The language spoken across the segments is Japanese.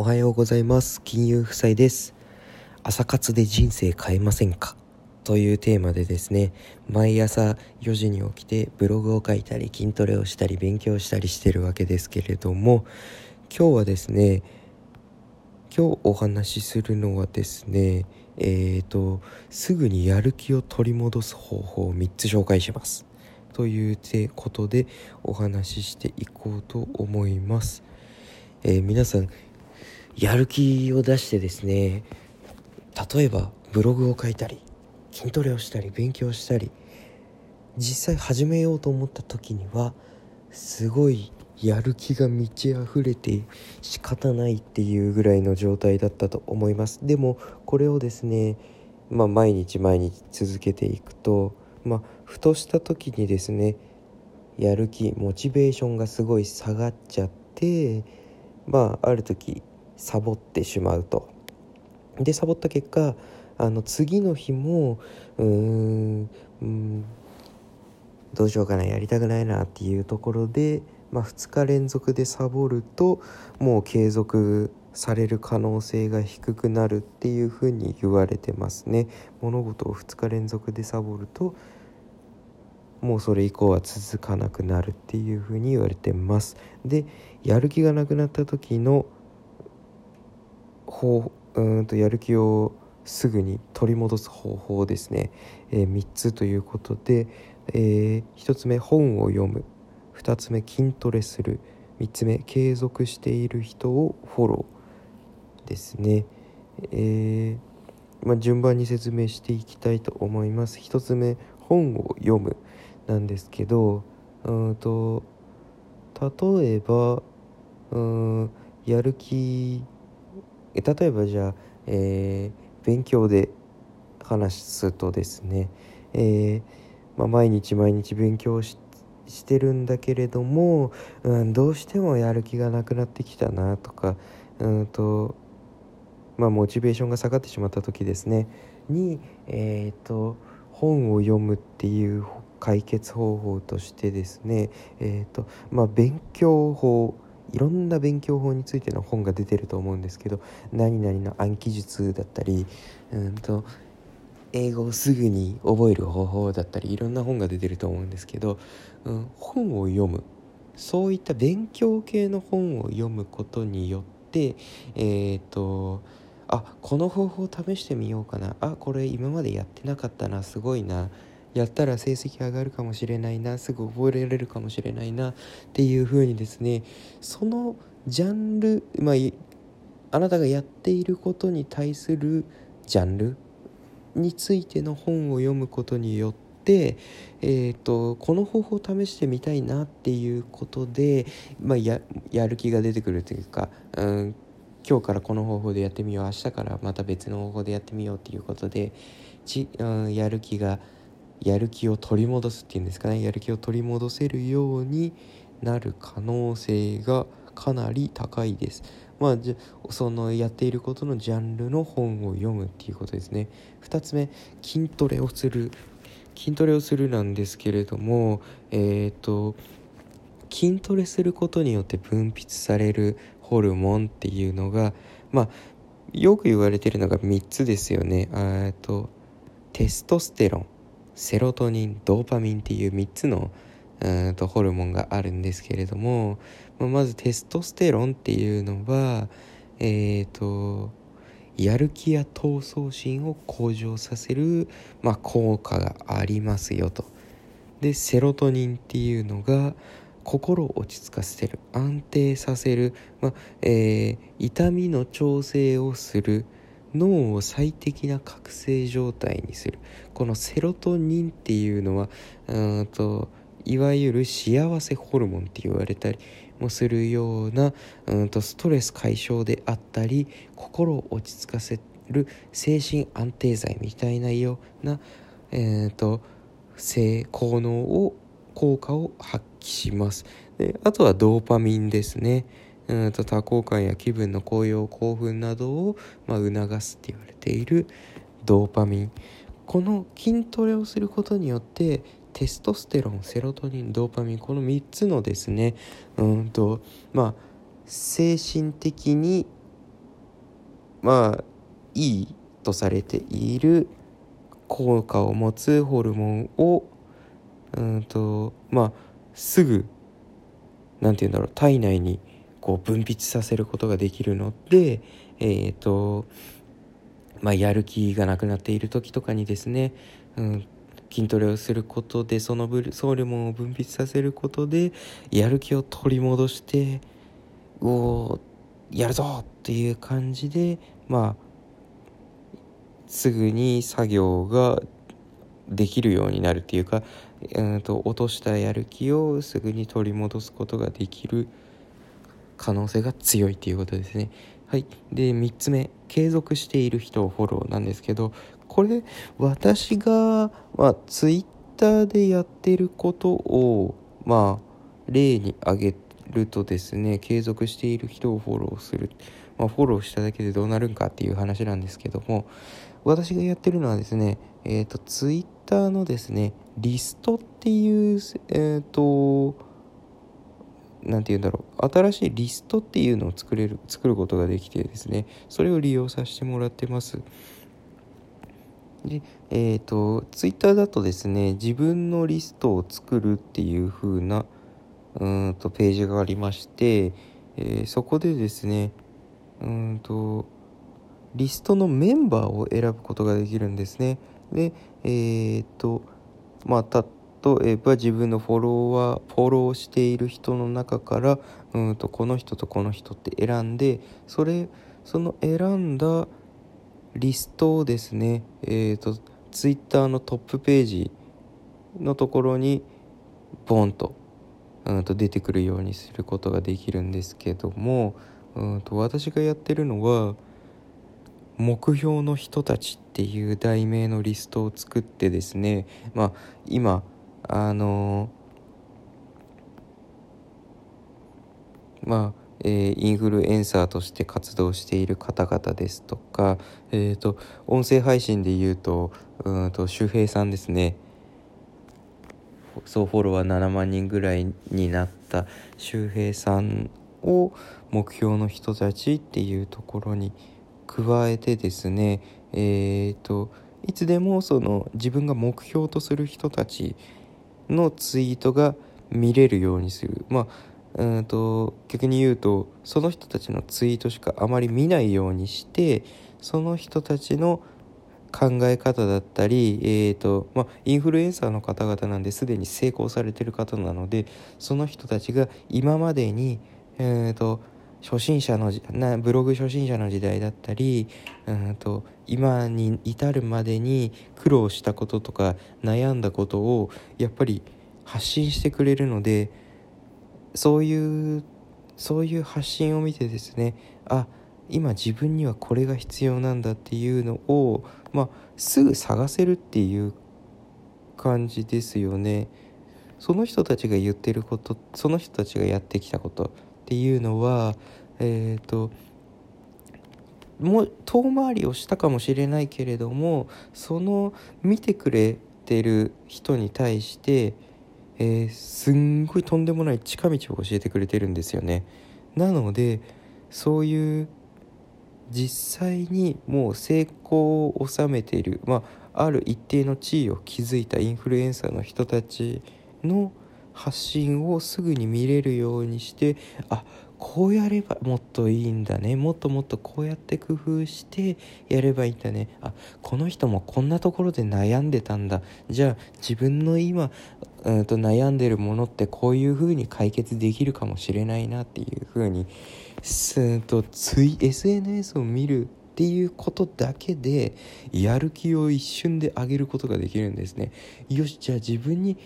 おはようございます。金融夫妻です。朝活で人生変えませんか？というテーマでですね毎朝4時に起きてブログを書いたり筋トレをしたり勉強したりしてるわけですけれども今日はですね今日お話しするのはですねえーとすぐにやる気を取り戻す方法を3つ紹介します。ということでお話ししていこうと思います、えー、皆さんやる気を出してですね例えばブログを書いたり筋トレをしたり勉強したり実際始めようと思った時にはすごいやる気が満ち溢れて仕方ないっていうぐらいの状態だったと思います。でもこれをですねまあ毎日毎日続けていくとまあふとした時にですねやる気モチベーションがすごい下がっちゃってまあある時サボってしまうと。でサボった結果あの次の日もうーんうんどうしようかなやりたくないなっていうところで、まあ、2日連続でサボるともう継続される可能性が低くなるっていうふうに言われてますね。物事を2日連続でサボるともうそれ以降は続かなくなるっていうふうに言われてます。でやる気がなくなった時の方うんとやる気をすぐに取り戻す方法ですね、えー、3つということで、えー、1つ目本を読む。2つ目筋トレする。3つ目継続している人をフォローですね、えー、まあ、順番に説明していきたいと思います。1つ目本を読む。なんですけどうんと例えばうんやる気例えばじゃあ、えー、勉強で話すとですね、えー、まあ、毎日毎日勉強してるんだけれども、うん、どうしてもやる気がなくなってきたなとかうんとまあ、モチベーションが下がってしまった時ですねに、えーと、本を読むっていう解決方法としてですね、えーとまあ、勉強法いろんな勉強法についての本が出てると思うんですけど何々の暗記術だったりうんと英語をすぐに覚える方法だったりいろんな本が出てると思うんですけど、うん、本を読む。そういった勉強系の本を読むことによってえっ、ー、とあこの方法を試してみようかな。あこれ今までやってなかったな。すごいな。やったら成績上がるかもしれないなすぐ覚えられるかもしれないなっていう風にですねそのジャンルまああなたがやっていることに対するジャンルについての本を読むことによって、えーと、この方法を試してみたいなっていうことで、まあ、やる気が出てくるというか、うん、今日からこの方法でやってみよう明日からまた別の方法でやってみようっていうことでち、うん、やる気がやる気を取り戻すっていうんですかねやる気を取り戻せるようになる可能性がかなり高いです。まあ、じそのやっていることのジャンルの本を読むっていうことですね。2つ目筋トレをする筋トレをするなんですけれどもえっ、ー、と筋トレすることによって分泌されるホルモンっていうのがまあよく言われてるのが3つですよね。えっとテストステロンセロトニンドーパミンっていう3つのうんとホルモンがあるんですけれども、まあ、まずテストステロンっていうのはえっ、ー、とやる気や闘争心を向上させる、まあ、効果がありますよと。でセロトニンっていうのが心を落ち着かせる安定させる、まあえー、痛みの調整をする脳を最適な覚醒状態にする。このセロトニンっていうのはうんといわゆる幸せホルモンって言われたりもするようなうんとストレス解消であったり心を落ち着かせる精神安定剤みたいなような、えーと、性効能を効果を発揮します。であとはドーパミンですね。うんと多幸感や気分の高揚興奮などを、まあ、促すって言われているドーパミン。この筋トレをすることによってテストステロンセロトニンドーパミンこの3つのですねうんとまあ精神的にまあいいとされている効果を持つホルモンをうんとまあすぐ何て言うんだろう体内にこう分泌させることができるのでえ、ー、とまあやる気がなくなっている時とかにですね、うん、筋トレをすることでそのソウルモンを分泌させることでやる気を取り戻しておおやるぞっていう感じでまあすぐに作業ができるようになるっていうか、うんと落としたやる気をすぐに取り戻すことができる可能性が強いっていうことですね。はい、で3つ目。継続している人をフォローなんですけどこれ私が、まあ、Twitter でやってることを、まあ、例に挙げるとですね継続している人をフォローする、まあ、フォローしただけでどうなるんかっていう話なんですけども私がやってるのはですねえっ、ー、と Twitter のですねリストっていうえっ、ー、と何て言うんだろう。新しいリストっていうのを作れる作ることができてですね。それを利用させてもらってます。でえっ、ー、とツイッターだとですね自分のリストを作るっていう風なうんとページがありまして、えー、そこでですねうんとリストのメンバーを選ぶことができるんですね。でえっ、ー、とまあ例えば自分のフォロワーフォローしている人の中からうんとこの人とこの人って選んでそれその選んだリストをですねえっ、ー、とツイッターのトップページのところにボンとうんと出てくるようにすることができるんですけどもうんと私がやってるのは目標の人たちっていう題名のリストを作ってですねまあ今あのまあえー、インフルエンサーとして活動している方々ですとか、えーと、音声配信で言うとうんと周平さんですね。総フォロワー7万人ぐらいになった周平さんを目標の人たちっていうところに加えてですねえーといつでもその自分が目標とする人たちのツイートが見れるようにする。まあうんと逆に言うとその人たちのツイートしかあまり見ないようにしてその人たちの考え方だったり、えーとまあ、インフルエンサーの方々なんですでに成功されてる方なのでその人たちが今までに、えーと、初心者のブログ初心者の時代だったりうんと今に至るまでに苦労したこととか悩んだことをやっぱり発信してくれるのでそういうそういう発信を見てですねあ今自分にはこれが必要なんだっていうのを、まあ、すぐ探せるっていう感じですよね。その人たちが言ってることその人たちがやってきたことっていうのはえっ、ー、とも遠回りをしたかもしれないけれどもその見てくれてる人に対してえー、すんごいとんでもない近道を教えてくれてるんですよね。なのでそういう実際にもう成功を収めている、まあ、ある一定の地位を築いたインフルエンサーの人たちの発信をすぐに見れるようにしてあこうやればもっといいんだね。もっともっとこうやって工夫してやればいいんだね。あこの人もこんなところで悩んでたんだ。じゃあ自分の今うんと悩んでるものってこういう風に解決できるかもしれないなっていう風にすとつい SNS を見るっていうことだけでやる気を一瞬で上げることができるんですね。よしじゃあ自分に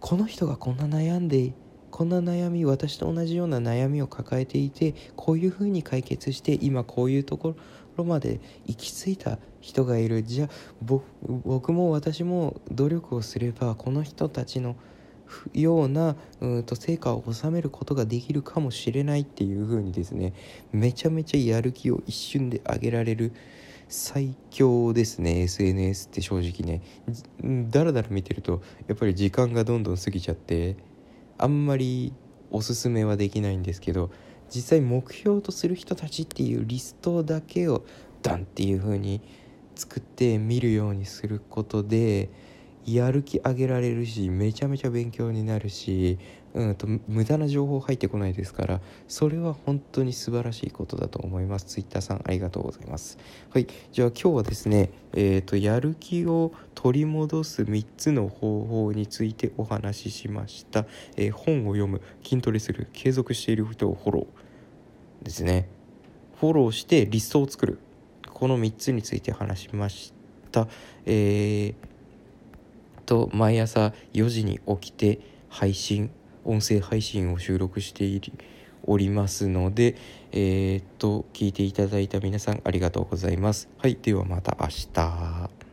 この人がこんな悩んでこんな悩み私と同じような悩みを抱えていてこういうふうに解決して今こういうところまで行き着いた人がいる。じゃあ僕も私も努力をすればこの人たちのようなうんと成果を収めることができるかもしれないっていう風にですねめちゃめちゃやる気を一瞬で上げられる。最強ですね SNS って正直ね。だらだら見てるとやっぱり時間がどんどん過ぎちゃって。あんまりおすすめはできないんですけど実際目標とする人たちっていうリストだけをダンっていう風に作ってみるようにすることでやる気上げられるしめちゃめちゃ勉強になるし、うんと、無駄な情報入ってこないですからそれは本当に素晴らしいことだと思います。ツイッターさんありがとうございます。はいじゃあ今日はですねえっ、ー、とやる気を取り戻す3つの方法についてお話ししました、えー、本を読む筋トレする継続している人をフォローですね。フォローしてリストを作る。この3つについて話しました。えーと毎朝4時に起きて配信音声配信を収録しておりますのでえー、っと聞いていただいた皆さんありがとうございます。はいではまた明日。